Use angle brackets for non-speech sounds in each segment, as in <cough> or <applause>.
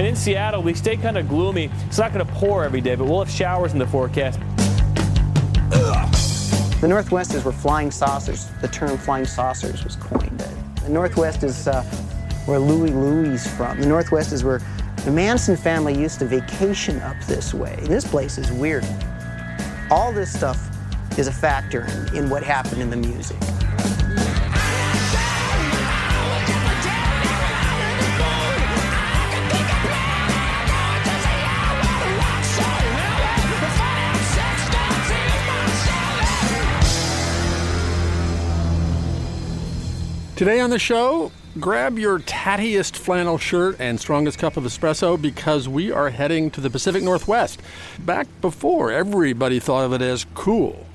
And in Seattle, we stay kind of gloomy. It's not going to pour every day, but we'll have showers in the forecast. The Northwest is where flying saucers, the term flying saucers was coined. The Northwest is uh, where Louie Louie's from. The Northwest is where the Manson family used to vacation up this way. This place is weird. All this stuff is a factor in, in what happened in the music. Today on the show, grab your tattiest flannel shirt and strongest cup of espresso because we are heading to the Pacific Northwest, back before everybody thought of it as cool.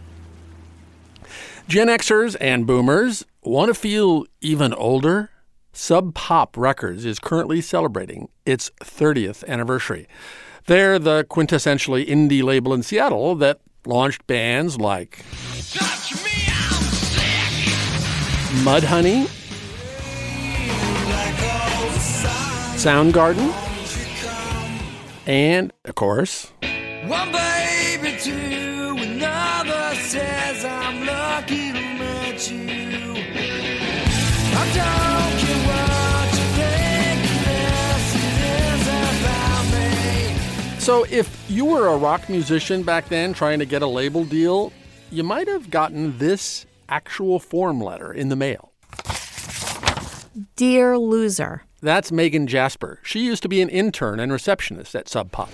Gen Xers and boomers want to feel even older? Sub Pop Records is currently celebrating its 30th anniversary. They're the quintessentially indie label in Seattle that launched bands like Mudhoney, Soundgarden, and, of course, one baby to another says I'm lucky to meet you. I don't care what you think, this is about me. So, if you were a rock musician back then trying to get a label deal, you might have gotten this actual form letter in the mail. Dear Loser. That's Megan Jasper. She used to be an intern and receptionist at Sub Pop.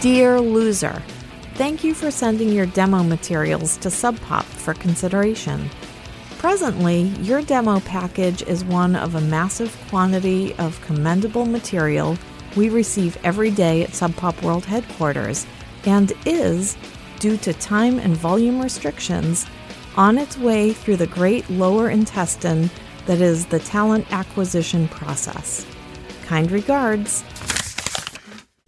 Dear Loser. Thank you for sending your demo materials to Sub Pop for consideration. Presently, your demo package is one of a massive quantity of commendable material we receive every day at Sub Pop World headquarters and is, due to time and volume restrictions, on its way through the great lower intestine that is the talent acquisition process. Kind regards.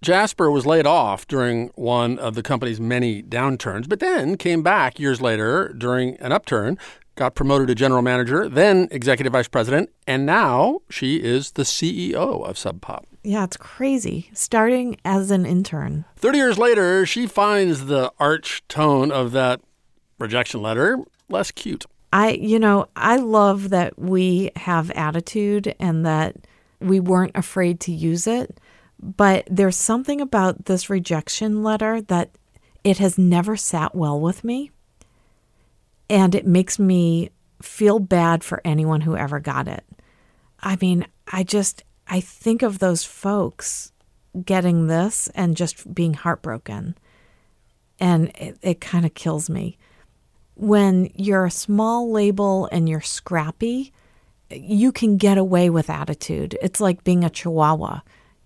Jasper was laid off during one of the company's many downturns, but then came back years later during an upturn, got promoted to general manager, then executive vice president, and now she is the CEO of Sub Pop. Yeah, it's crazy. Starting as an intern. 30 years later, she finds the arch tone of that rejection letter less cute. I, you know, I love that we have attitude and that we weren't afraid to use it. But there's something about this rejection letter that it has never sat well with me. And it makes me feel bad for anyone who ever got it. I mean, I just, I think of those folks getting this and just being heartbroken. And it, it kind of kills me when you're a small label and you're scrappy, you can get away with attitude. It's like being a chihuahua,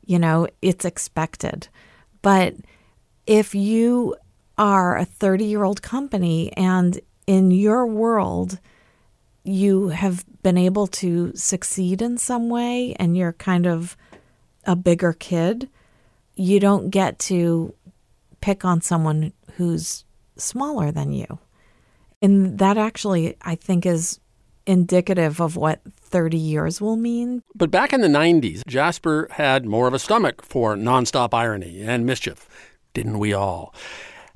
you know, it's expected. But if you are a 30 year old company and in your world, you have been able to succeed in some way and you're kind of a bigger kid, you don't get to pick on someone who's smaller than you. And that actually, I think, is indicative of what 30 years will mean. But back in the 90s, Jasper had more of a stomach for nonstop irony and mischief. Didn't we all?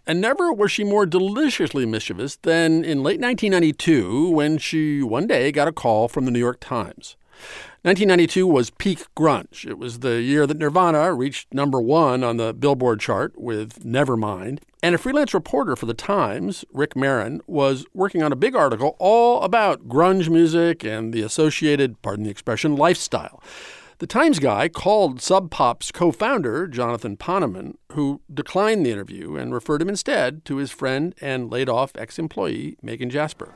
And never was she more deliciously mischievous than in late 1992 when she one day got a call from the New York Times. 1992 was peak grunge. It was the year that Nirvana reached number one on the Billboard chart with Nevermind. And a freelance reporter for the Times, Rick Marin, was working on a big article all about grunge music and the associated, pardon the expression, lifestyle. The Times guy called Sub Pop's co founder, Jonathan Poneman, who declined the interview and referred him instead to his friend and laid off ex employee, Megan Jasper.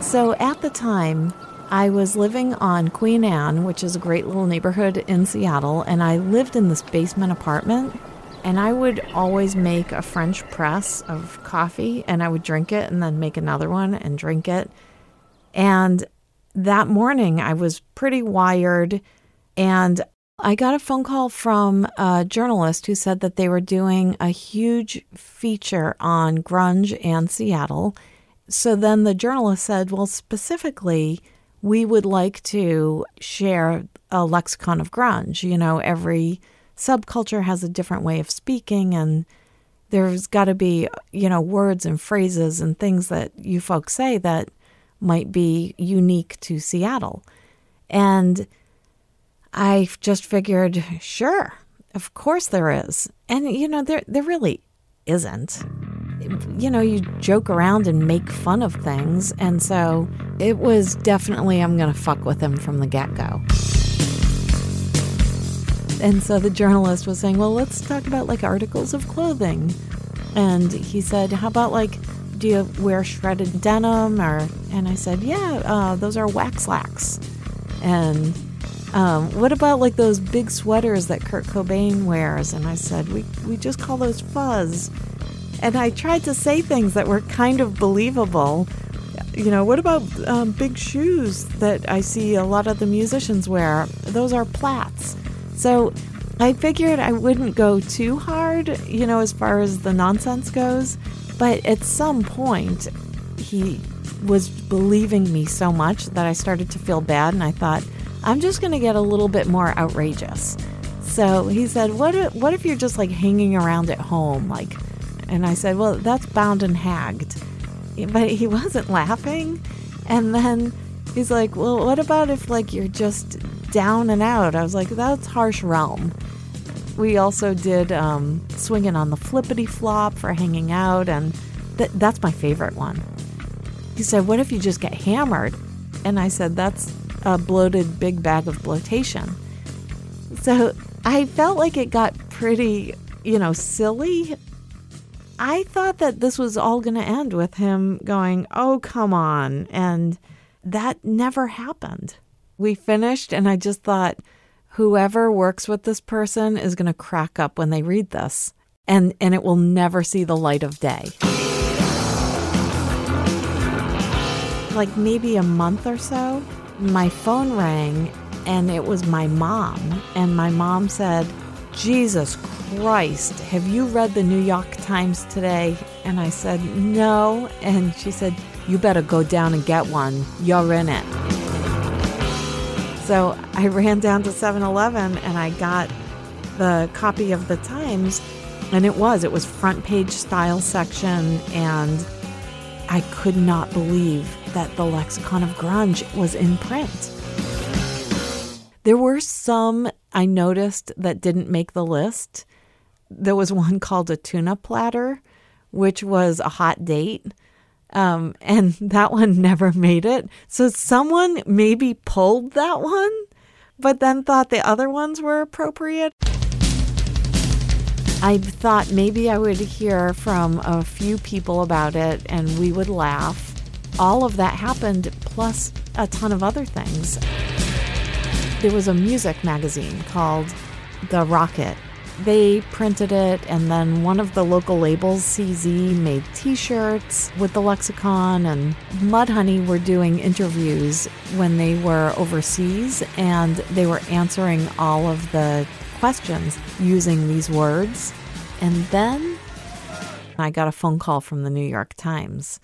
So at the time, I was living on Queen Anne, which is a great little neighborhood in Seattle, and I lived in this basement apartment. And I would always make a French press of coffee and I would drink it and then make another one and drink it. And that morning I was pretty wired and I got a phone call from a journalist who said that they were doing a huge feature on grunge and Seattle. So then the journalist said, Well, specifically, we would like to share a lexicon of grunge. You know, every subculture has a different way of speaking, and there's got to be, you know, words and phrases and things that you folks say that might be unique to Seattle. And I just figured, sure, of course there is. And, you know, there, there really isn't. You know, you joke around and make fun of things. And so it was definitely, I'm going to fuck with him from the get go. And so the journalist was saying, well, let's talk about like articles of clothing. And he said, how about like, do you wear shredded denim? Or, and I said, yeah, uh, those are wax slacks. And um, what about like those big sweaters that Kurt Cobain wears? And I said, we, we just call those fuzz. And I tried to say things that were kind of believable. You know, what about um, big shoes that I see a lot of the musicians wear? Those are plaits. So I figured I wouldn't go too hard, you know, as far as the nonsense goes. But at some point, he was believing me so much that I started to feel bad, and I thought, I'm just going to get a little bit more outrageous. So he said, "What if, what if you're just like hanging around at home, like?" And I said, "Well, that's bound and hagged." But he <laughs> wasn't laughing. And then he's like, "Well, what about if like you're just down and out?" I was like, "That's harsh realm." We also did um, swinging on the flippity flop for hanging out, and th- that's my favorite one. He said, What if you just get hammered? And I said, That's a bloated big bag of bloatation. So I felt like it got pretty, you know, silly. I thought that this was all going to end with him going, Oh, come on. And that never happened. We finished, and I just thought, whoever works with this person is going to crack up when they read this and and it will never see the light of day like maybe a month or so my phone rang and it was my mom and my mom said jesus christ have you read the new york times today? And i said no. And she said you better go down and get one. You're in it. So I ran down to 7 Eleven and I got the copy of the Times, and it was, it was front page style section, and I could not believe that the Lexicon of Grunge was in print. There were some I noticed that didn't make the list. There was one <laughs> called a tuna platter, which was a hot date. Um, <laughs> and that one never made it. So someone maybe pulled that one, but then thought the other ones were appropriate. I thought maybe I would hear from a few people about it and we would laugh. All of that happened, plus a ton of other things. There was a music magazine called The Rocket they printed it, and then one of the local labels, CZ, made t shirts with the lexicon, and Mudhoney were doing interviews when they were overseas, and they were answering all of the questions using these words. And then I got a phone call from the New York Times,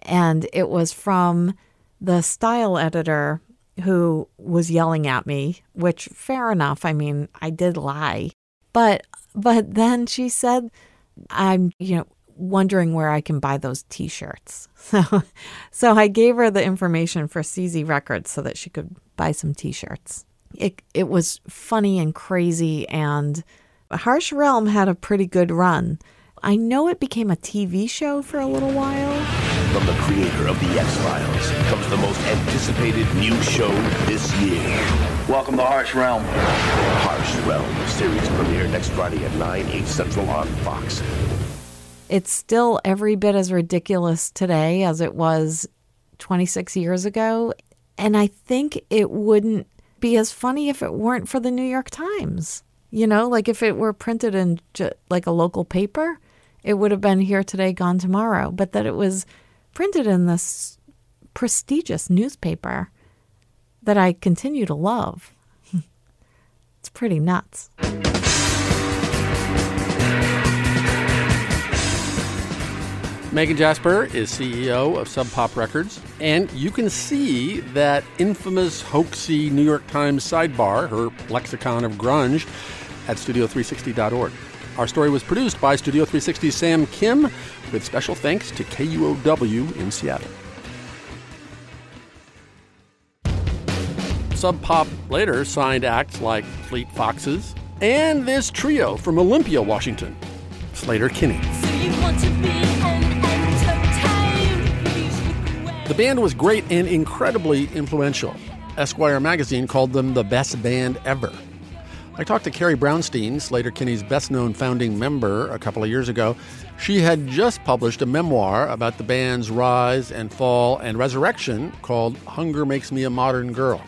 and it was from the style editor who was yelling at me, which fair enough. I mean, I did lie. But but then she said, I'm, you know, wondering where I can buy those t-shirts. <laughs> So so I gave her the information for CZ Records so that she could buy some t-shirts. It it was funny and crazy and Harsh Realm had a pretty good run. I know it became a TV show for a little while. From the creator of The X Files comes the most anticipated new show this year. Welcome to Harsh Realm. Harsh Realm series premiere next Friday at 9, 8 Central on Fox. It's still every bit as ridiculous today as it was 26 years ago. And I think it wouldn't be as funny if it weren't for the New York Times. You know, like if it were printed in ju- like a local paper, it would have been here today, gone tomorrow. But that it was printed in this prestigious newspaper that I continue to love. <laughs> it's pretty nuts. Megan Jasper is CEO of Sub Pop Records, and you can see that infamous hoaxy New York Times sidebar, her lexicon of grunge, at studio360.org. Our story was produced by Studio 360's Sam Kim, with special thanks to KUOW in Seattle. Sub Pop later signed acts like Fleet Foxes and this trio from Olympia, Washington, Sleater-Kinney. The band was great and incredibly influential. Esquire magazine called them the best band ever. I talked to Carrie Brownstein, Sleater-Kinney's best known founding member, a couple of years ago. She had just published a memoir about the band's rise and fall and resurrection called Hunger Makes Me a Modern Girl.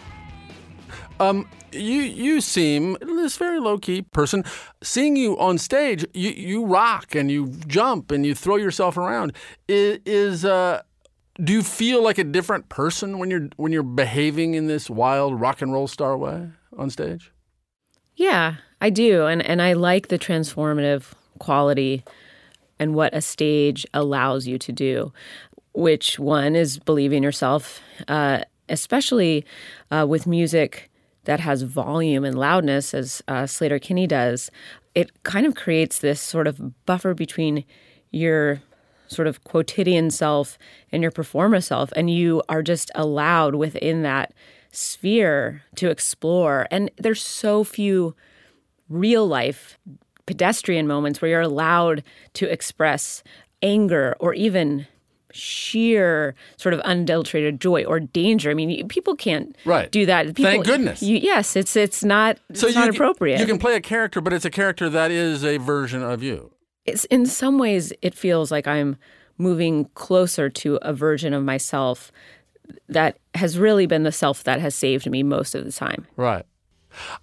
Um, you you seem this very low key person. Seeing you on stage, you, you rock and you jump and you throw yourself around. Is, is uh, do you feel like a different person when you're when you're behaving in this wild rock and roll star way on stage? Yeah, I do, and and I like the transformative quality and what a stage allows you to do. Which one is believing yourself, uh, especially uh, with music that has volume and loudness, as uh, Sleater-Kinney does. It kind of creates this sort of buffer between your sort of quotidian self and your performer self. And you are just allowed within that sphere to explore. And there's so few real life pedestrian moments where you're allowed to express anger or even sheer sort of unadulterated joy or danger. I mean, people can't right. do that. People, Thank goodness. You, yes, it's it's not it's so not you, appropriate. You can play a character, but it's a character that is a version of you it's in some ways it feels like I'm moving closer to a version of myself that has really been the self that has saved me most of the time. Right.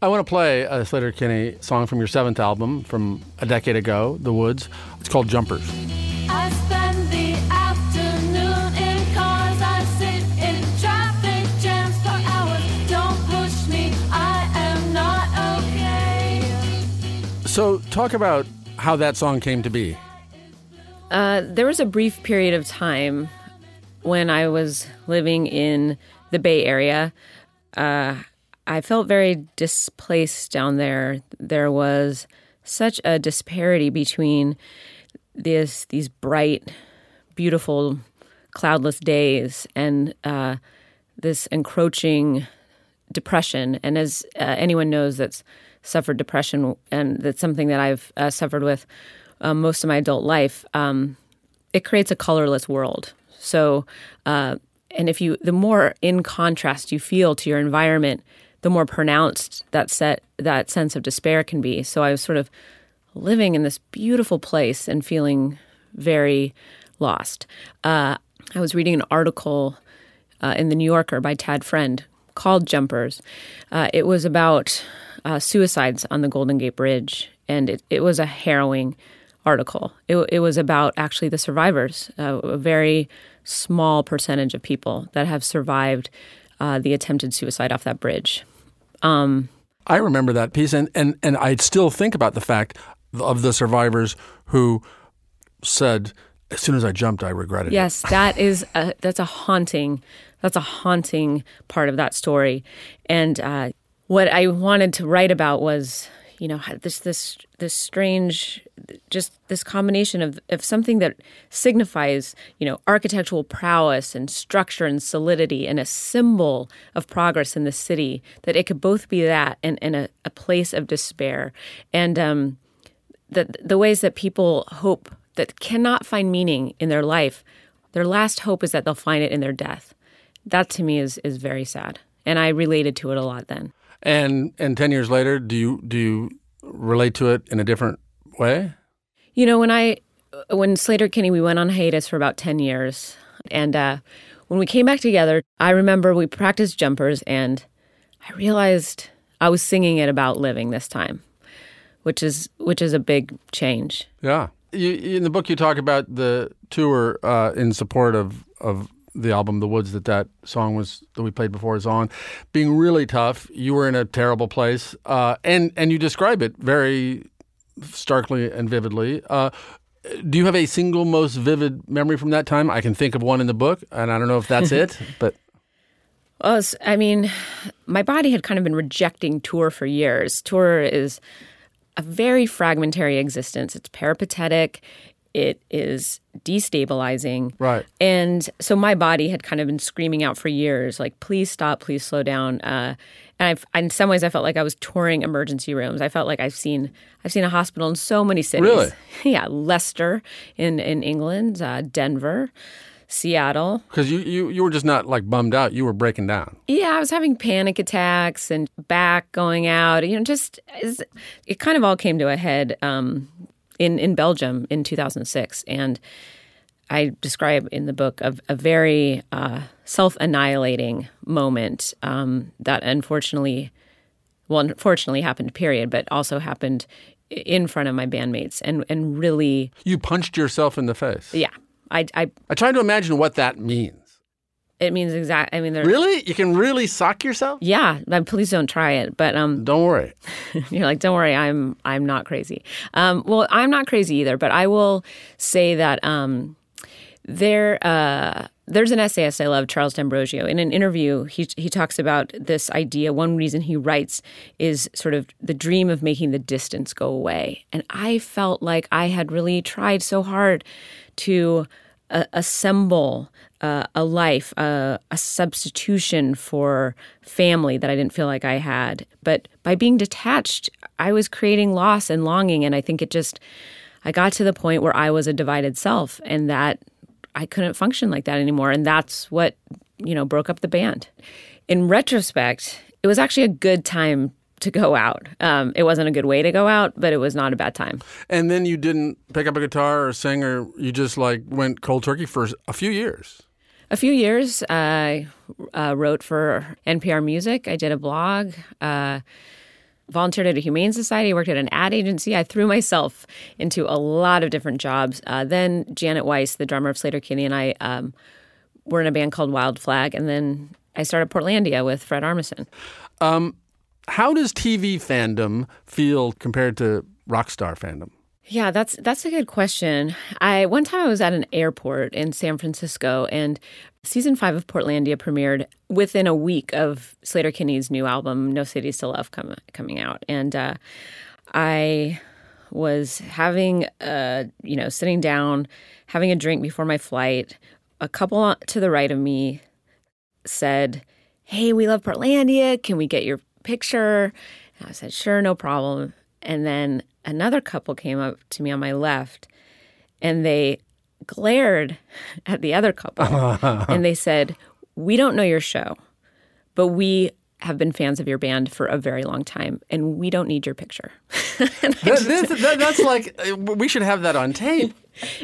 I want to play a Sleater-Kinney song from your seventh album from a decade ago, The Woods. It's called Jumpers. I spend the afternoon in cars. I sit in traffic jams for hours. Don't push me. I am not okay. So, talk about how that song came to be. Uh, there was a brief period of time when I was living in the Bay Area. Uh, I felt very displaced down there. There was such a disparity between this these bright, beautiful, cloudless days and uh, this encroaching depression. And as uh, anyone knows, that's suffered depression, and that's something that I've uh, suffered with um, most of my adult life. Um, it creates a colorless world. So, uh, and if you, the more in contrast you feel to your environment, the more pronounced that set that sense of despair can be. So I was sort of living in this beautiful place and feeling very lost. Uh, I was reading an article uh, in the New Yorker by Tad Friend called Jumpers. Uh, it was about uh, suicides on the Golden Gate Bridge, and it, it was a harrowing article. It, it was about actually the survivors, uh, a very small percentage of people that have survived uh, the attempted suicide off that bridge. Um, I remember that piece, and, and, and I still think about the fact of the survivors who said, as soon as I jumped, I regretted yes, it. Yes, that is a, that's a haunting that's a haunting part of that story, and uh, what I wanted to write about was, you know, this this this strange, just this combination of of something that signifies, you know, architectural prowess and structure and solidity and a symbol of progress in the city. That it could both be that and, and a, a place of despair, and um, the the ways that people hope that cannot find meaning in their life. Their last hope is that they'll find it in their death. That to me is is very sad, and I related to it a lot then. And and ten years later, do you do you relate to it in a different way? You know, when I when Sleater-Kinney, we went on hiatus for about ten years, and uh, when we came back together, I remember we practiced jumpers and I realized I was singing it about living this time, which is which is a big change. Yeah. You, in the book, you talk about the tour uh, in support of, of the album "The Woods" that that song was that we played before is on, being really tough. You were in a terrible place, uh, and and you describe it very starkly and vividly. Uh, do you have a single most vivid memory from that time? I can think of one in the book, and I don't know if that's it, <laughs> but Well, I mean, my body had kind of been rejecting tour for years. Tour is a very fragmentary existence. It's peripatetic. It is destabilizing. Right. And so my body had kind of been screaming out for years, like, please stop, please slow down. Uh, and I've, in some ways, I felt like I was touring emergency rooms. I felt like I've seen I've seen a hospital in so many cities. Really? <laughs> yeah, Leicester in in England, uh, Denver, Seattle. because you, you you were just not like bummed out, you were breaking down. Yeah, I was having panic attacks and back going out. You know, just it kind of all came to a head um, in in Belgium in 2006, and I describe in the book a, a very uh, self annihilating moment um, that unfortunately, well, unfortunately happened. Period, but also happened in front of my bandmates, and and really, You punched yourself in the face. yeah, I I I tried to imagine what that means. It means exact. I mean, there Really, you can really sock yourself? Yeah, but please don't try it. But um, <laughs> Don't worry. you're like, don't worry, I'm I'm not crazy. Um, well, I'm not crazy either, but I will say that um, there uh, there's an essayist I love, Charles D'Ambrosio. In an interview, he he talks about this idea. One reason he writes is sort of the dream of making the distance go away, and I felt like I had really tried so hard to uh, assemble uh, a life, uh, a substitution for family that I didn't feel like I had. But by being detached, I was creating loss and longing. And I think it just, I got to the point where I was a divided self and that I couldn't function like that anymore. And that's what, you know, broke up the band. In retrospect, it was actually a good time to go out. Um, it wasn't a good way to go out, but it was not a bad time. And then you didn't pick up a guitar or sing, or you just like went cold turkey for a few years. A few years, I uh, wrote for NPR Music. I did a blog, uh, volunteered at a humane society, worked at an ad agency. I threw myself into a lot of different jobs. Uh, then Janet Weiss, the drummer of Sleater-Kinney, and I um, were in a band called Wild Flag. And then I started Portlandia with Fred Armisen. Um, how does TV fandom feel compared to rock star fandom? Yeah, that's that's a good question. I one time I was at an airport in San Francisco and season 5 of Portlandia premiered within a week of Sleater-Kinney's new album No Cities to Love com- coming out and uh, I was having uh you know sitting down having a drink before my flight. A couple to the right of me said, "Hey, we love Portlandia. Can we get your picture?" And I said, "Sure, no problem." And then another couple came up to me on my left and they glared <laughs> at the other couple <laughs> and they said, We don't know your show, but we have been fans of your band for a very long time and we don't need your picture. <laughs> That- this- that- that's like we should have that on tape.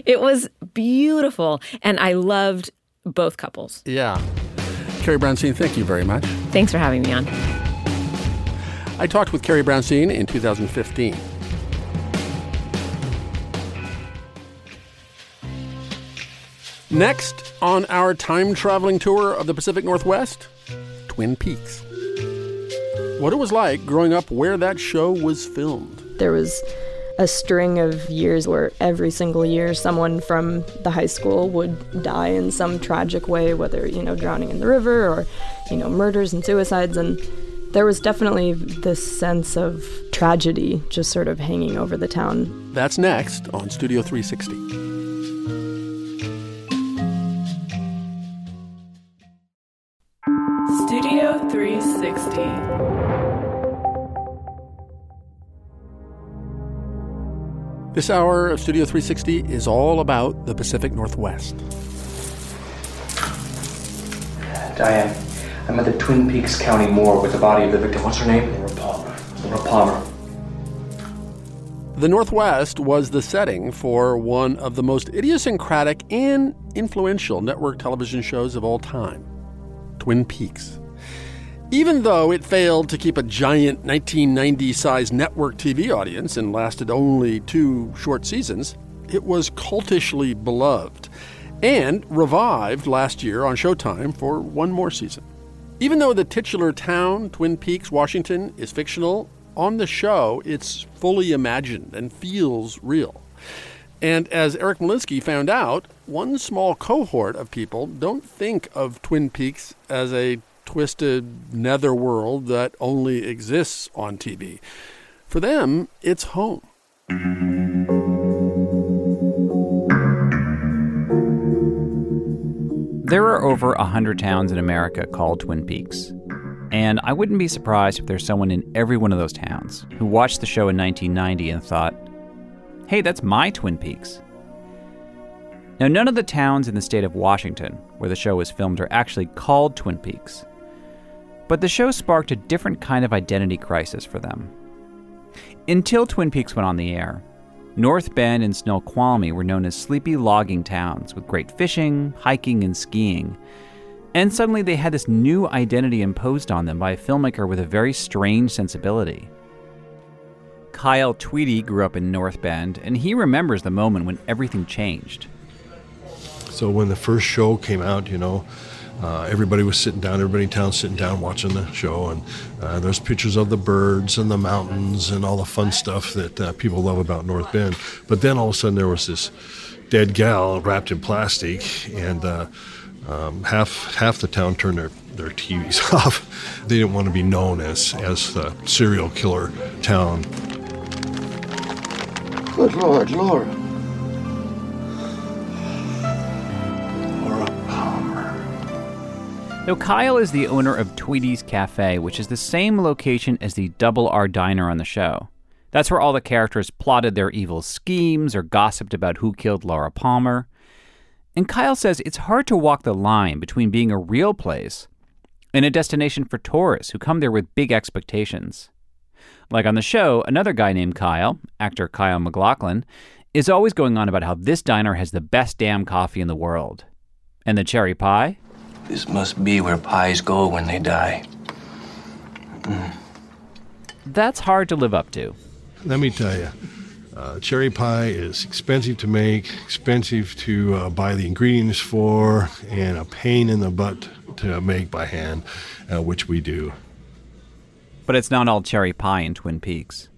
it was beautiful and I loved both couples. Yeah. Carrie Brownstein, thank you very much. Thanks for having me on. I talked with Carrie Brownstein in 2015. Next on our time traveling tour of the Pacific Northwest, Twin Peaks. What it was like growing up where that show was filmed. There was a string of years where every single year someone from the high school would die in some tragic way, whether, you know, drowning in the river or, you know, murders and suicides. And there was definitely this sense of tragedy just sort of hanging over the town. That's next on Studio 360. This hour of Studio 360 is all about the Pacific Northwest. Diane, I'm at the Twin Peaks County morgue with the body of the victim. What's her name? Laura Palmer. Laura Palmer. the Northwest was the setting for one of the most idiosyncratic and influential network television shows of all time Twin Peaks. Even though it failed to keep a giant 1990 sized network TV audience and lasted only two short seasons, it was cultishly beloved and revived last year on Showtime for one more season. Even though the titular town, Twin Peaks, Washington, is fictional, on the show it's fully imagined and feels real. And as Eric Molinsky found out, one small cohort of people don't think of Twin Peaks as a twisted netherworld that only exists on TV. For them, it's home. There are over 100 towns in America called Twin Peaks. And I wouldn't be surprised if there's someone in every one of those towns who watched the show in 1990 and thought, hey, that's my Twin Peaks. Now, none of the towns in the state of Washington where the show was filmed are actually called Twin Peaks. But the show sparked a different kind of identity crisis for them. Until Twin Peaks went on the air, North Bend and Snoqualmie were known as sleepy logging towns with great fishing, hiking, and skiing. And suddenly they had this new identity imposed on them by a filmmaker with a very strange sensibility. Kyle Twede grew up in North Bend, and he remembers the moment when everything changed. So when the first show came out, you know, uh, everybody was sitting down, everybody in town sitting down watching the show, and uh, there's pictures of the birds and the mountains and all the fun stuff that uh, people love about North Bend. But then all of a sudden there was this dead gal wrapped in plastic, and uh, um, half half the town turned their, their TVs <laughs> off. They didn't want to be known as as the serial killer town. Good Lord, Laura. Now, Kyle is the owner of Twede's Cafe, which is the same location as the Double R Diner on the show. That's where all the characters plotted their evil schemes or gossiped about who killed Laura Palmer. And Kyle says it's hard to walk the line between being a real place and a destination for tourists who come there with big expectations. Like on the show, another guy named Kyle, actor Kyle MacLachlan, is always going on about how this diner has the best damn coffee in the world. And the cherry pie? This must be where pies go when they die. That's hard to live up to. Let me tell you, uh, cherry pie is expensive to make, expensive to uh, buy the ingredients for, and a pain in the butt to make by hand, uh, which we do. But it's not all cherry pie in Twin Peaks.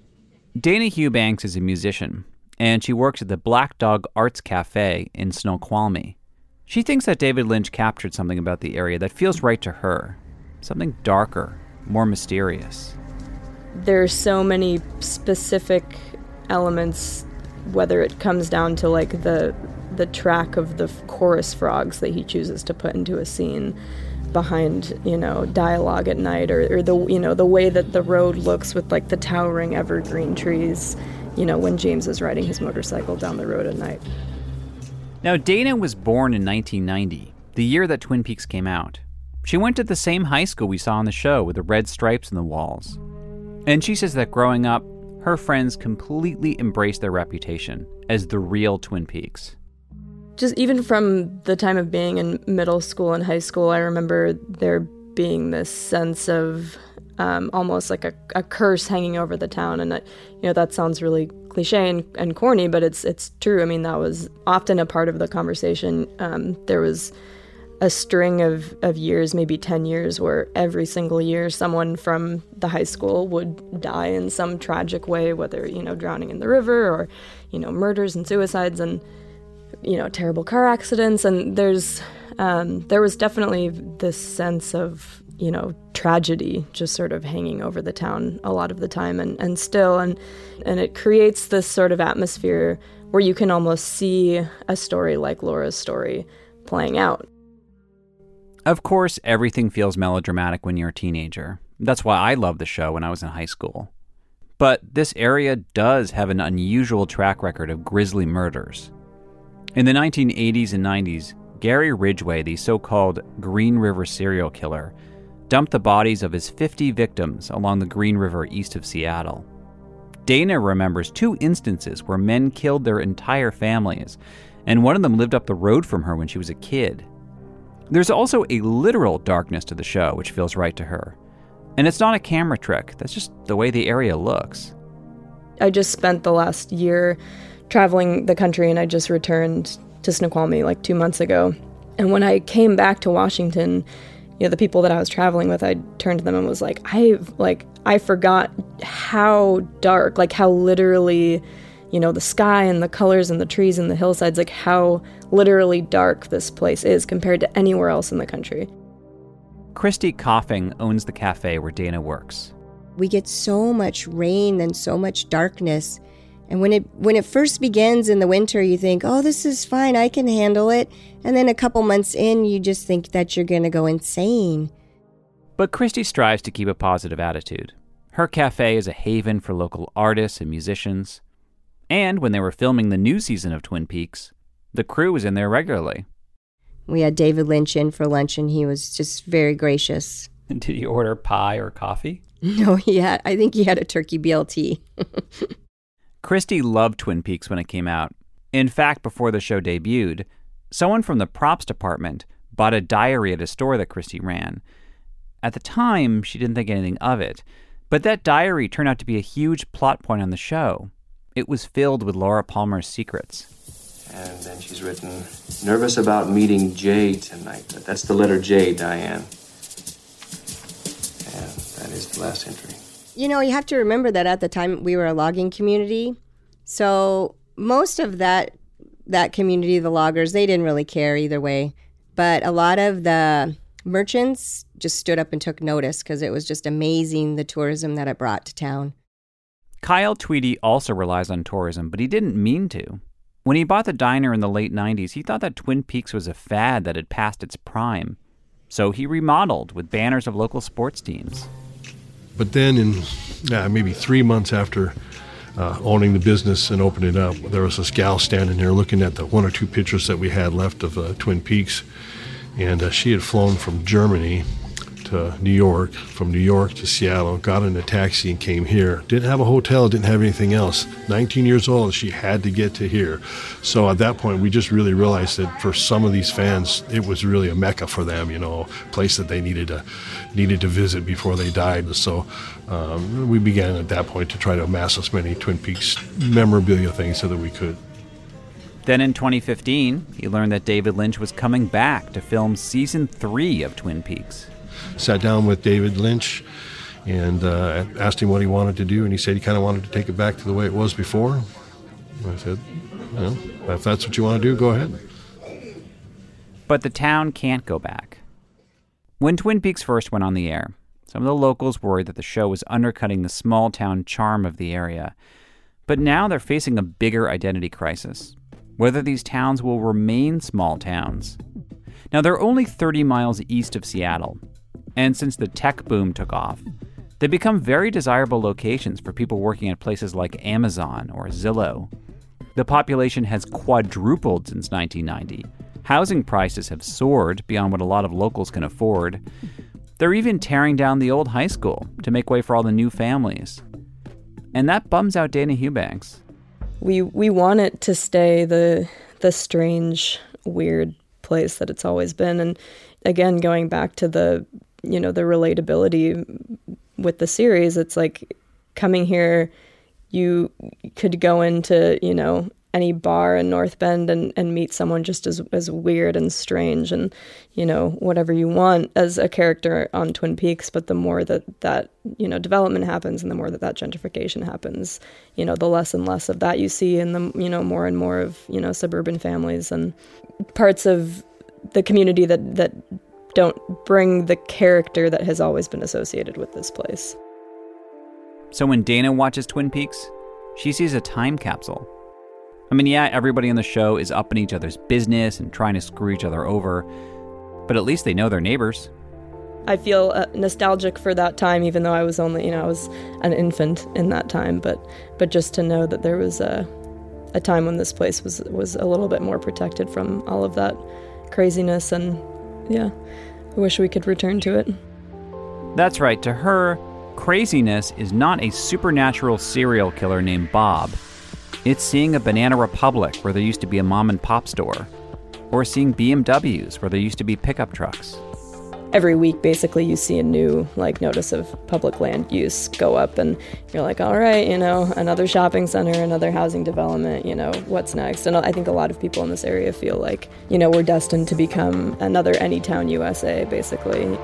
Dana Hughbanks is a musician, and she works at the Black Dog Arts Cafe in Snoqualmie. She thinks that David Lynch captured something about the area that feels right to her something darker, more mysterious. There's so many specific elements, whether it comes down to like the the track of the chorus frogs that he chooses to put into a scene behind you know dialogue at night or, or the you know the way that the road looks with like the towering evergreen trees you know when james is riding his motorcycle down the road at night Now, Dana was born in 1990, the year that Twin Peaks came out. She went to the same high school we saw on the show with the red stripes in the walls. And she says that growing up, her friends completely embraced their reputation as the real Twin Peaks. just even from the time of being in middle school and high school, I remember there being this sense of um, almost like a, a curse hanging over the town. And, that, you know, that sounds really cliche and, and corny, but it's, it's true. I mean, that was often a part of the conversation. Um, there was a string of, of years, maybe 10 years, where every single year someone from the high school would die in some tragic way, whether, you know, drowning in the river or, you know, murders and suicides. And, you know terrible car accidents and there's um, there was definitely this sense of you know tragedy just sort of hanging over the town a lot of the time and, and still and and it creates this sort of atmosphere where you can almost see a story like Laura's story playing out Of course, everything feels melodramatic when you're a teenager. That's why I loved the show when I was in high school. But this area does have an unusual track record of grisly murders. In the 1980s and 90s, Gary Ridgway, the so called Green River serial killer, dumped the bodies of his 50 victims along the Green River east of Seattle. Dana remembers two instances where men killed their entire families, and one of them lived up the road from her when she was a kid. There's also a literal darkness to the show, which feels right to her. And it's not a camera trick, that's just the way the area looks. I just spent the last year traveling the country and I just returned to Snoqualmie like two months ago. And when I came back to Washington, you know, the people that I was traveling with, I turned to them and was like, I like I forgot how dark, like how literally, you know, the sky and the colors and the trees and the hillsides, like how literally dark this place is compared to anywhere else in the country. Christy Coughing owns the cafe where Dana works. We get so much rain and so much darkness. And when it when it first begins in the winter, you think, "Oh, this is fine. I can handle it." And then a couple months in, you just think that you're going to go insane. But Christy strives to keep a positive attitude. Her cafe is a haven for local artists and musicians. And when they were filming the new season of Twin Peaks, the crew was in there regularly. We had David Lynch in for lunch, and he was just very gracious. <laughs> Did he order pie or coffee? No, he had. I think he had a turkey BLT. <laughs> Christy loved Twin Peaks when it came out. In fact, before the show debuted, someone from the props department bought a diary at a store that Christy ran. At the time, she didn't think anything of it, but that diary turned out to be a huge plot point on the show. It was filled with Laura Palmer's secrets. And then she's written, nervous about meeting Jay tonight. That's the letter J, Diane. And that is the last entry. You know, you have to remember that at the time we were a logging community. So most of that that community, the loggers, they didn't really care either way. But a lot of the merchants just stood up and took notice because it was just amazing the tourism that it brought to town. Kyle Twede also relies on tourism, but he didn't mean to. When he bought the diner in the late 90s, he thought that Twin Peaks was a fad that had passed its prime. So he remodeled with banners of local sports teams. But then, in maybe three months after uh, owning the business and opening up, there was this gal standing there looking at the one or two pictures that we had left of uh, Twin Peaks. And uh, she had flown from Germany to New York, from New York to Seattle, got in a taxi and came here. Didn't have a hotel, didn't have anything else. 19 years old, she had to get to here. So at that point, we just really realized that for some of these fans, it was really a mecca for them, you know, a place that they needed to needed to visit before they died. So um, we began at that point to try to amass as many Twin Peaks memorabilia things so that we could. Then in 2015, he learned that David Lynch was coming back to film season three of Twin Peaks. Sat down with David Lynch and uh, asked him what he wanted to do, and he said he kind of wanted to take it back to the way it was before. I said, well, if that's what you want to do, go ahead. But the town can't go back. When Twin Peaks first went on the air, some of the locals worried that the show was undercutting the small town charm of the area. But now they're facing a bigger identity crisis whether these towns will remain small towns. Now, they're only 30 miles east of Seattle, and since the tech boom took off, they become very desirable locations for people working at places like Amazon or Zillow. The population has quadrupled since 1990. Housing prices have soared beyond what a lot of locals can afford. They're even tearing down the old high school to make way for all the new families. And that bums out Dana Hubanks. We we want it to stay the the strange, weird place that it's always been. And again, going back to the you know the relatability with the series, it's like coming here. You could go into you know any bar in North Bend and, and meet someone just as, as weird and strange and, you know, whatever you want as a character on Twin Peaks. But the more that that, you know, development happens and the more that that gentrification happens, you know, the less and less of that you see and the, you know, more and more of, you know, suburban families and parts of the community that, that don't bring the character that has always been associated with this place. So when Dana watches Twin Peaks, she sees a time capsule I mean, yeah, everybody in the show is up in each other's business and trying to screw each other over, but at least they know their neighbors. I feel uh, nostalgic for that time, even though I was only, you know, I was an infant in that time. But, but just to know that there was a, a time when this place was was a little bit more protected from all of that craziness, and yeah, I wish we could return to it. That's right. To her, craziness is not a supernatural serial killer named Bob. It's seeing a Banana Republic where there used to be a mom and pop store, or seeing BMWs where there used to be pickup trucks. Every week, basically, you see a new like notice of public land use go up, and you're like, all right, you know, another shopping center, another housing development, you know, what's next? And I think a lot of people in this area feel like, you know, we're destined to become another Anytown USA, basically.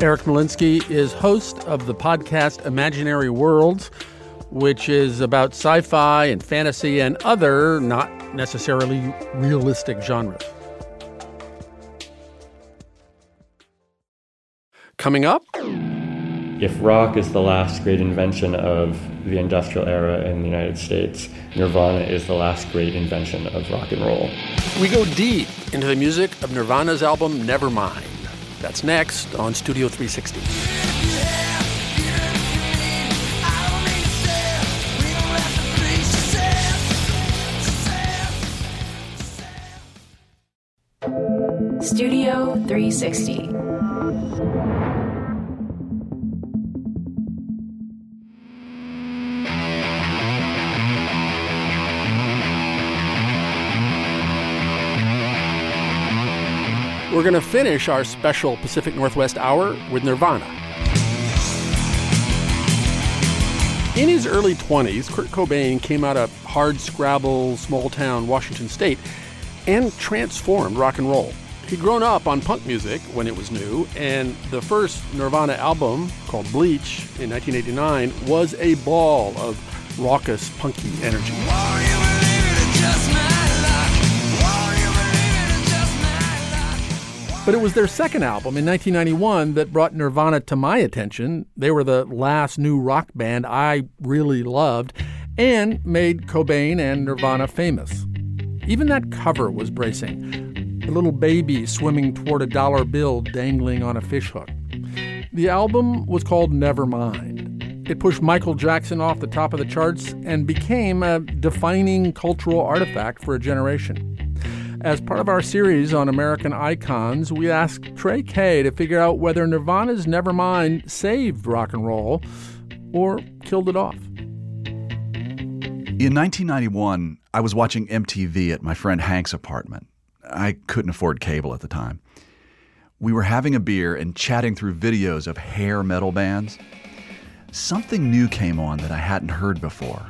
Eric Molinsky is host of the podcast Imaginary Worlds, which is about sci fi and fantasy and other not necessarily realistic genres. Coming up, If rock is the last great invention of the industrial era in the United States, Nirvana is the last great invention of rock and roll. we go deep into the music of Nirvana's album Nevermind. That's next on Studio 360. Studio 360. We're going to finish our special Pacific Northwest hour with Nirvana. In his early 20s, Kurt Cobain came out of hard scrabble, small town Washington state and transformed rock and roll. He'd grown up on punk music when it was new, and the first Nirvana album, called Bleach in 1989, was a ball of raucous, punky energy. But it was their second album in 1991 that brought Nirvana to my attention. They were the last new rock band I really loved and made Cobain and Nirvana famous. Even that cover was bracing a little baby swimming toward a dollar bill dangling on a fishhook. The album was called Nevermind. It pushed Michael Jackson off the top of the charts and became a defining cultural artifact for a generation. As part of our series on American icons, we asked Trey Kay to figure out whether Nirvana's Nevermind saved rock and roll or killed it off. In 1991, I was watching MTV at my friend Hank's apartment. I couldn't afford cable at the time. We were having a beer and chatting through videos of hair metal bands. Something new came on that I hadn't heard before.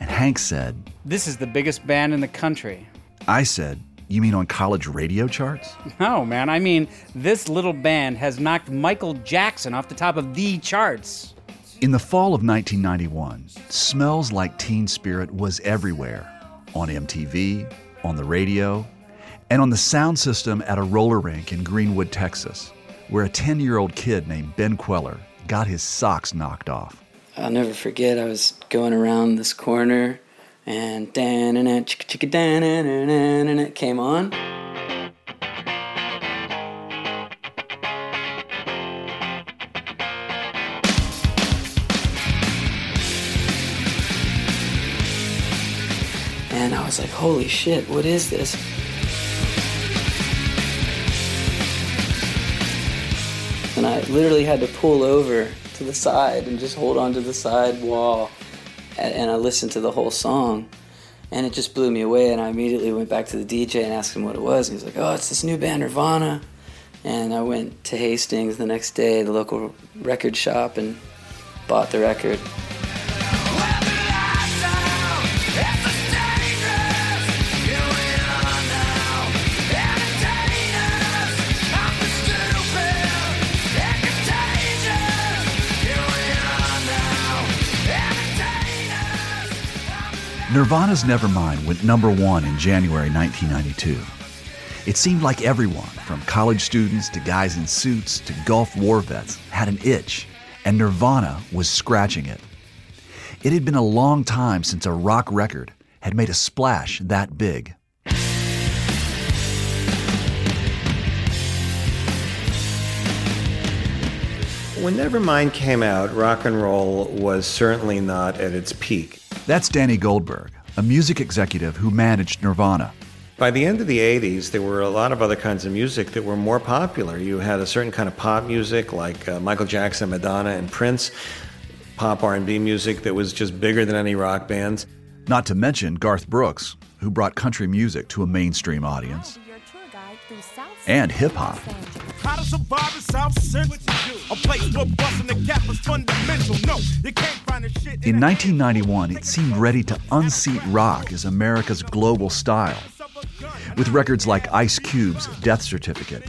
And Hank said, This is the biggest band in the country. I said, You mean on college radio charts? No, man, I mean, this little band has knocked Michael Jackson off the top of the charts. In the fall of 1991, Smells Like Teen Spirit was everywhere on MTV, on the radio, and on the sound system at a roller rink in Greenwood, Texas, where a 10 year old kid named Ben Kweller got his socks knocked off. I'll never forget. I was going around this corner, and dan and chicka dan and it came on. And I was like, "Holy shit! What is this?" I literally had to pull over to the side and just hold on to the side wall. And, and I listened to the whole song. And it just blew me away. And I immediately went back to the DJ and asked him what it was. And he was like, oh, it's this new band, Nirvana. And I went to Hastings the next day, the local record shop, and bought the record. Nirvana's Nevermind went number one in January 1992. It seemed like everyone, from college students to guys in suits to Gulf War vets, had an itch, and Nirvana was scratching it. It had been a long time since a rock record had made a splash that big. When Nevermind came out, rock and roll was certainly not at its peak. That's Danny Goldberg, a music executive who managed Nirvana. By the end of the 80s, there were a lot of other kinds of music that were more popular. You had a certain kind of pop music like uh, Michael Jackson, Madonna, and Prince, pop R&B music that was just bigger than any rock bands. Not to mention Garth Brooks, who brought country music to a mainstream audience, and hip hop. How to survive in South Central? A place where busting the gap is fundamental. No, you can't find a shit. In 1991, it seemed ready to unseat rock as America's global style. With records like Ice Cube's Death Certificate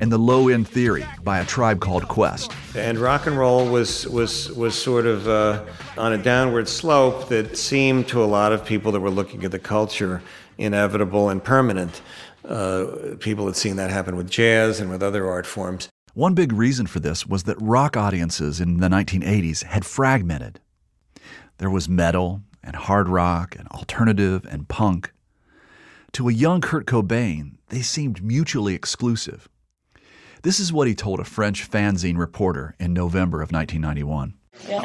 and The Low End Theory by a tribe called Quest. And rock and roll was was was sort of uh, on a downward slope that seemed to a lot of people that were looking at the culture inevitable and permanent. Uh, people had seen that happen with jazz and with other art forms. One big reason for this was that rock audiences in the 1980s had fragmented. There was metal and hard rock and alternative and punk. To a young Kurt Cobain, they seemed mutually exclusive. This is what he told a French fanzine reporter in November of 1991.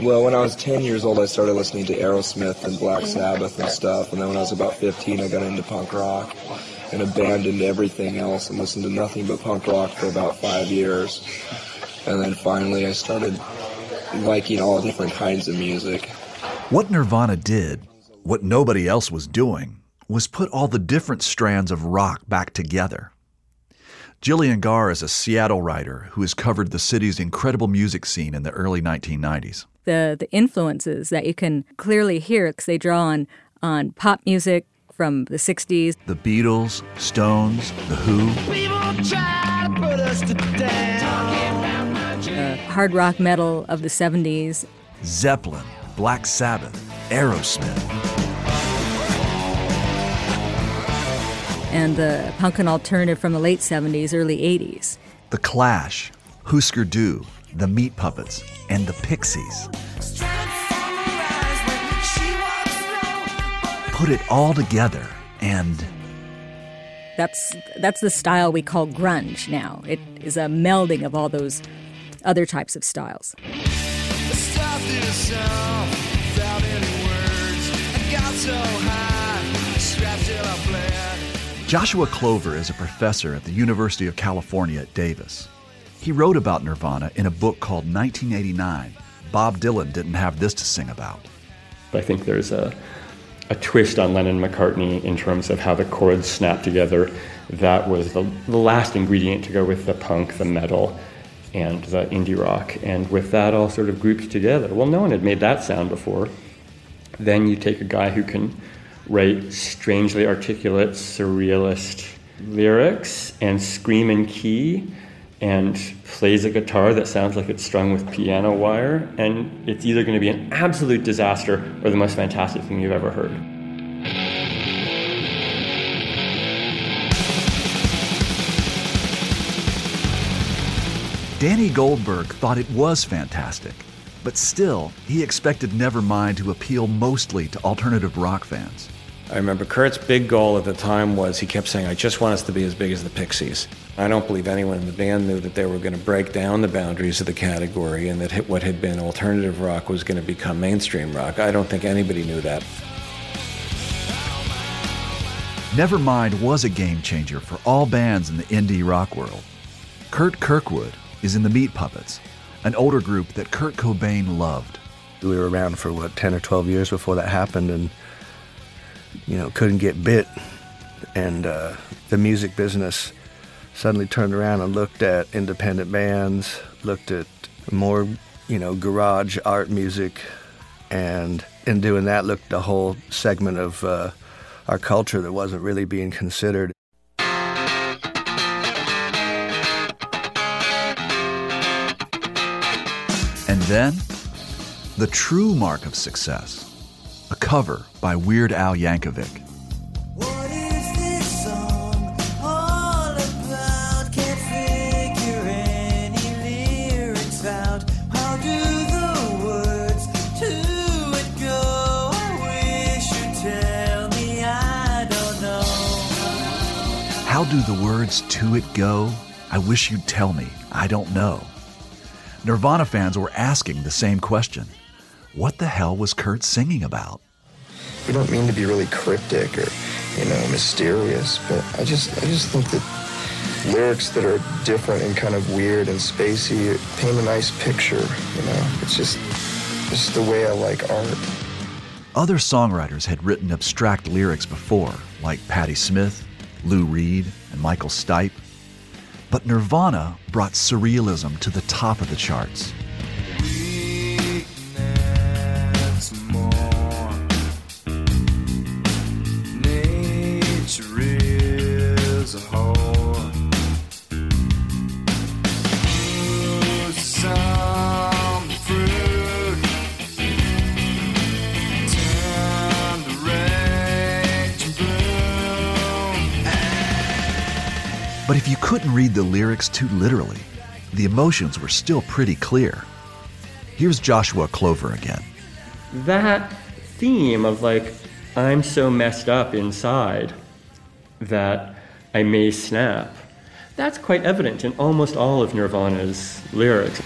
Well, when I was 10 years old, I started listening to Aerosmith and Black Sabbath and stuff. And then when I was about 15, I got into punk rock and abandoned everything else and listened to nothing but punk rock for about five years. And then finally, I started liking all different kinds of music. What Nirvana did, what nobody else was doing, was put all the different strands of rock back together. Gillian Gaar is a Seattle writer who has covered the city's incredible music scene in the early 1990s. The, the influences that you can clearly hear because they draw on, on pop music from the 60s. The Beatles, Stones, The Who. Uh, hard rock metal of the 70s. Zeppelin, Black Sabbath, Aerosmith. and the punk and alternative from the late 70s, early 80s. The Clash, Husker Du, the Meat Puppets, and the Pixies. Put it all together and that's that's the style we call grunge now. It is a melding of all those other types of styles. Joshua Clover is a professor at the University of California at Davis. He wrote about Nirvana in a book called 1989. Bob Dylan didn't have this to sing about. I think there's a, a twist on Lennon McCartney in terms of how the chords snap together. That was the, the last ingredient to go with the punk, the metal, and the indie rock. And with that all sort of grouped together, well, no one had made that sound before. Then you take a guy who can write strangely articulate, surrealist lyrics and scream in key and plays a guitar that sounds like it's strung with piano wire, and it's either going to be an absolute disaster or the most fantastic thing you've ever heard. Danny Goldberg thought it was fantastic, but still, he expected Nevermind to appeal mostly to alternative rock fans. I remember Kurt's big goal at the time was he kept saying, I just want us to be as big as the Pixies. I don't believe anyone in the band knew that they were going to break down the boundaries of the category and that what had been alternative rock was going to become mainstream rock. I don't think anybody knew that. Nevermind was a game changer for all bands in the indie rock world. Curt Kirkwood is in the Meat Puppets, an older group that Kurt Cobain loved. We were around for what, 10 or 12 years before that happened, and you know, couldn't get bit. And uh, the music business suddenly turned around and looked at independent bands, looked at more, you know, garage art music, and in doing that, looked a whole segment of uh, our culture that wasn't really being considered. And then, the true mark of success a cover by Weird Al Yankovic. What is this song? All about can't figure any lyric sound. How do the words to it go? I wish you'd tell me I don't know. How do the words to it go? I wish you'd tell me. I don't know. Nirvana fans were asking the same question. What the hell was Kurt singing about? We don't mean to be really cryptic or you know, mysterious. But I just, I just think that lyrics that are different and kind of weird and spacey paint a nice picture. You know, it's just, just the way I like art. Other songwriters had written abstract lyrics before, like Patti Smith, Lou Reed, and Michael Stipe. But Nirvana brought surrealism to the top of the charts. Read the lyrics too literally, the emotions were still pretty clear. Here's Joshua Clover again. that theme of like i'm so messed up inside that i may snap that's quite evident in almost all of nirvana's lyrics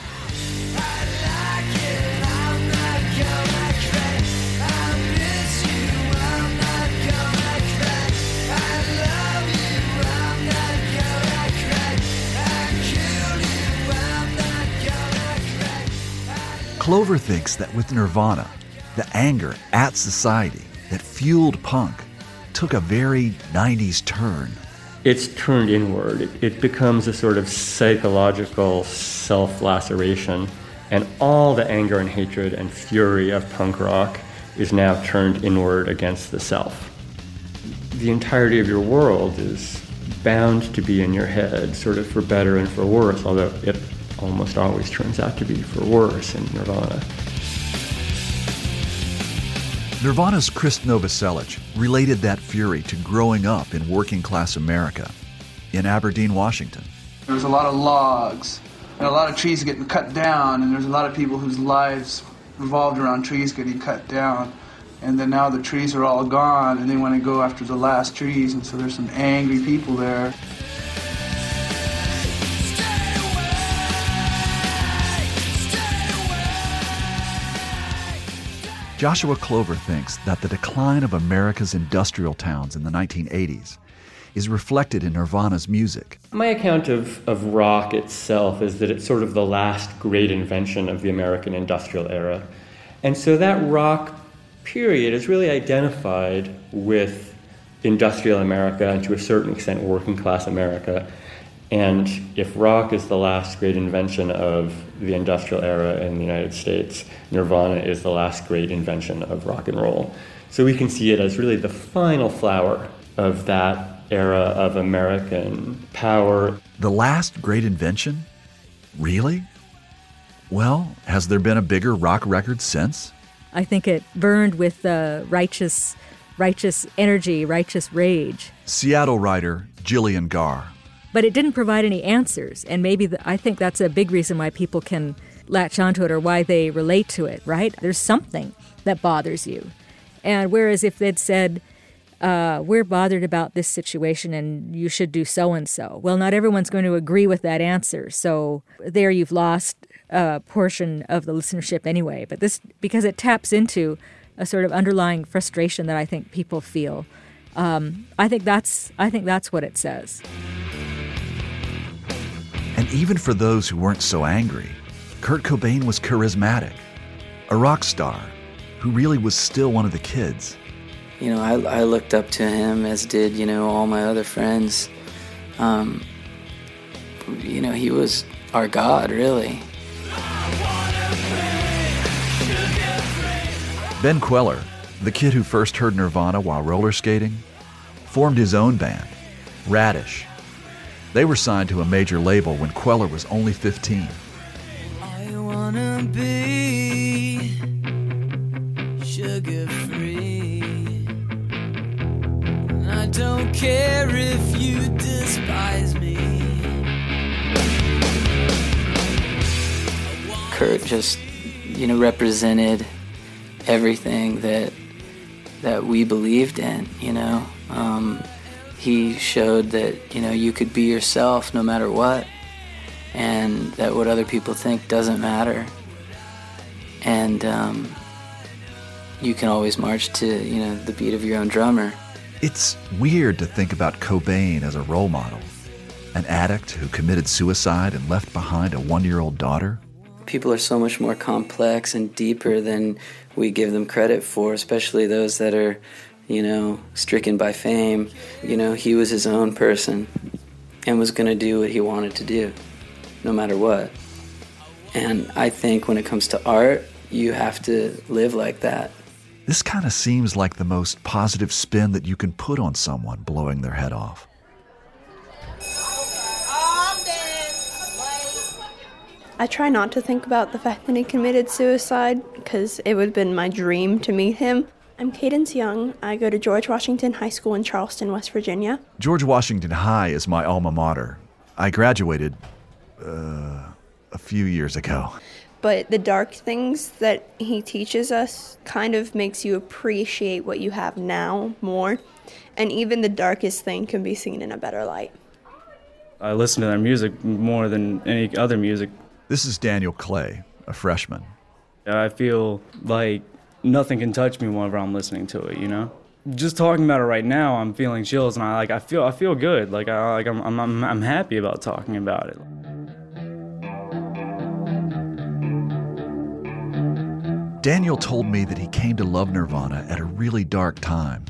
Clover thinks that with Nirvana, the anger at society that fueled punk took a very 90s turn. it's turned inward it, becomes a sort of psychological self-laceration and all the anger and hatred and fury of punk rock is now turned inward against the self the entirety of your world is bound to be in your head, sort of for better and for worse, although it almost always turns out to be for worse in Nirvana. Nirvana's Chris Novoselic related that fury to growing up in working class America in Aberdeen, Washington. There's a lot of logs and a lot of trees getting cut down, and there's a lot of people whose lives revolved around trees getting cut down. And then now the trees are all gone, and they want to go after the last trees, and so there's some angry people there. Joshua Clover thinks that the decline of America's industrial towns in the 1980s is reflected in Nirvana's music. My account of, of rock itself is that it's sort of the last great invention of the American industrial era. And so that rock period is really identified with industrial America and to a certain extent working class America. And if rock is the last great invention of the industrial era in the United States, Nirvana is the last great invention of rock and roll. So we can see it as really the final flower of that era of American power. The last great invention? Really? Well, has there been a bigger rock record since? I think it burned with uh, righteous, righteous energy, righteous rage. Seattle writer Gillian Gaar. But it didn't provide any answers, and maybe the, I think that's a big reason why people can latch onto it or why they relate to it. Right? There's something that bothers you, and whereas if they'd said, uh, "We're bothered about this situation, and you should do so and so," well, not everyone's going to agree with that answer. So there, you've lost a portion of the listenership anyway. But this because it taps into a sort of underlying frustration that I think people feel. Um, I think that's I think that's what it says. And even for those who weren't so angry, Kurt Cobain was charismatic, a rock star who really was still one of the kids. You know, I, I looked up to him, as did, you know, all my other friends. Um, you know, he was our God, really. Ben Kweller, the kid who first heard Nirvana while roller skating, formed his own band, Radish. They were signed to a major label when Kweller was only 15. I wanna be sugar free. I don't care if you despise me. Kurt just, you know, represented everything that that we believed in. You know, um, he showed that you know you could be yourself no matter what, and that what other people think doesn't matter. And um, you can always march to you know the beat of your own drummer. It's weird to think about Cobain as a role model. An addict who committed suicide and left behind a one year old daughter. People are so much more complex and deeper than we give them credit for, especially those that are, you know, stricken by fame. You know, he was his own person and was going to do what he wanted to do, no matter what. And I think when it comes to art, you have to live like that. This kind of seems like the most positive spin that you can put on someone blowing their head off. I try not to think about the fact that he committed suicide because it would have been my dream to meet him. I'm Cadence Young. I go to George Washington High School in Charleston, West Virginia. George Washington High is my alma mater. I graduated uh, a few years ago. But the dark things that he teaches us kind of makes you appreciate what you have now more. And even the darkest thing can be seen in a better light. I listen to their music more than any other music. This is Daniel Clay, a freshman. I feel like nothing can touch me whenever I'm listening to it, you know? Just talking about it right now, I'm feeling chills and I like I feel I feel good. Like I like I'm I'm I'm, happy about talking about it. Daniel told me that he came to love Nirvana at a really dark time.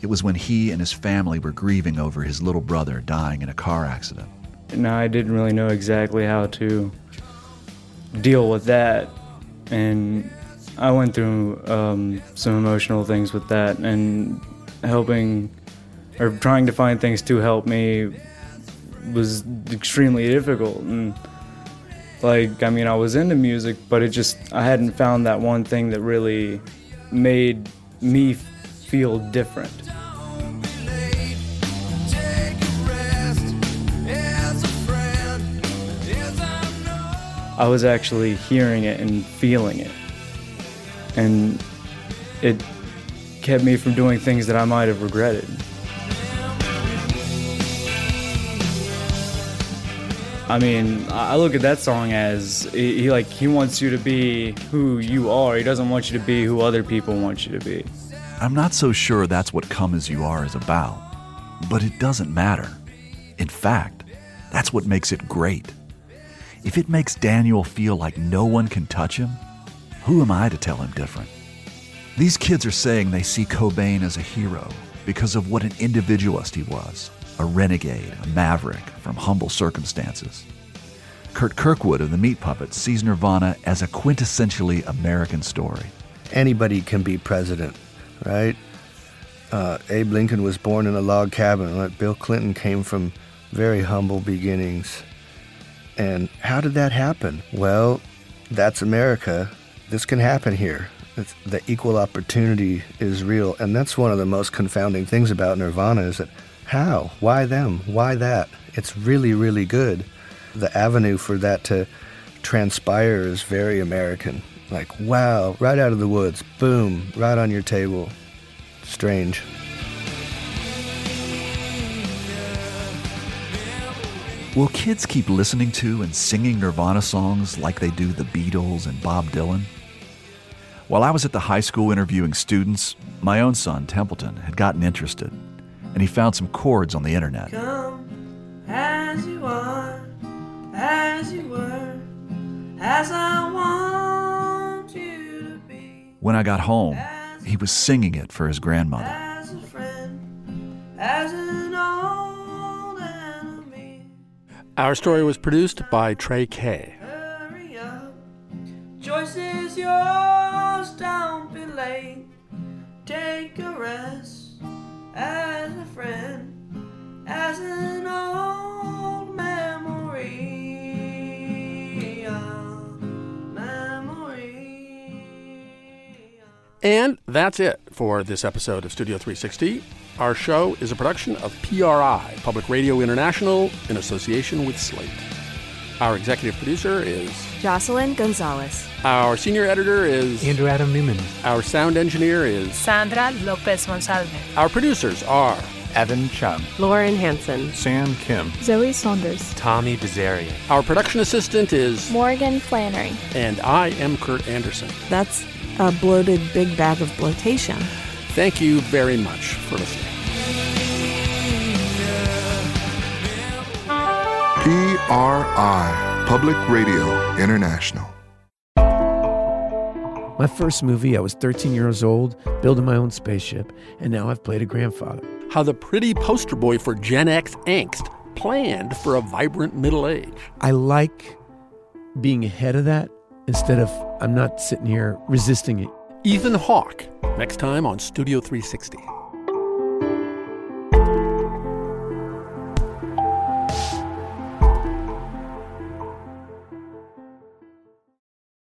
It was when he and his family were grieving over his little brother dying in a car accident. And I didn't really know exactly how to deal with that. And I went through um, some emotional things with that and helping or trying to find things to help me was extremely difficult. And like, I mean, I was into music, but it just, I hadn't found that one thing that really made me feel different. I was actually hearing it and feeling it. And it kept me from doing things that I might have regretted. I mean, I look at that song as he, like he wants you to be who you are. He doesn't want you to be who other people want you to be. I'm not so sure that's what Come As You Are is about, but it doesn't matter. In fact, that's what makes it great. If it makes Daniel feel like no one can touch him, who am I to tell him different? These kids are saying they see Cobain as a hero because of what an individualist he was a renegade, a maverick from humble circumstances. Curt Kirkwood of the Meat Puppets sees Nirvana as a quintessentially American story. Anybody can be president, right? Uh, Abe Lincoln was born in a log cabin. Like Bill Clinton came from very humble beginnings. And how did that happen? Well, that's America. This can happen here. It's, the equal opportunity is real. And that's one of the most confounding things about Nirvana is that how? Why them? Why that? It's really, really good. The avenue for that to transpire is very American. Like, wow, right out of the woods, boom, right on your table. Strange. Will kids keep listening to and singing Nirvana songs like they do the Beatles and Bob Dylan? While I was at the high school interviewing students, my own son, Templeton, had gotten interested, and he found some chords on the internet. Come as you are, as you were, as I want you to be, When I got home, he was singing it for his grandmother. as a friend, as an old enemy. Our story was produced by Trey Kay. Hurry up, choice is yours, don't be late. Take a rest, as a friend, as an old memory. And that's it for this episode of Studio 360. Our show is a production of PRI, Public Radio International, in association with Slate. Our executive producer is Jocelyn Gonzalez. Our senior editor is Andrew Adam Newman. Our sound engineer is Sandra Lopez Monsalve. Our producers are Evan Chung. Lauren Hanson. Sam Kim. Zoe Saunders. Tommy Bazarian. Our production assistant is Morgan Flannery. and I am Kurt Andersen. That's a bloated big bag of bloatation. Thank you very much for listening. PRI, Public Radio International. My first movie, I was 13 years old, building my own spaceship, and now I've played a grandfather. How the pretty poster boy for Gen X angst planned for a vibrant middle age. I like being ahead of that instead of I'm not sitting here resisting it. Ethan Hawke, next time on Studio 360.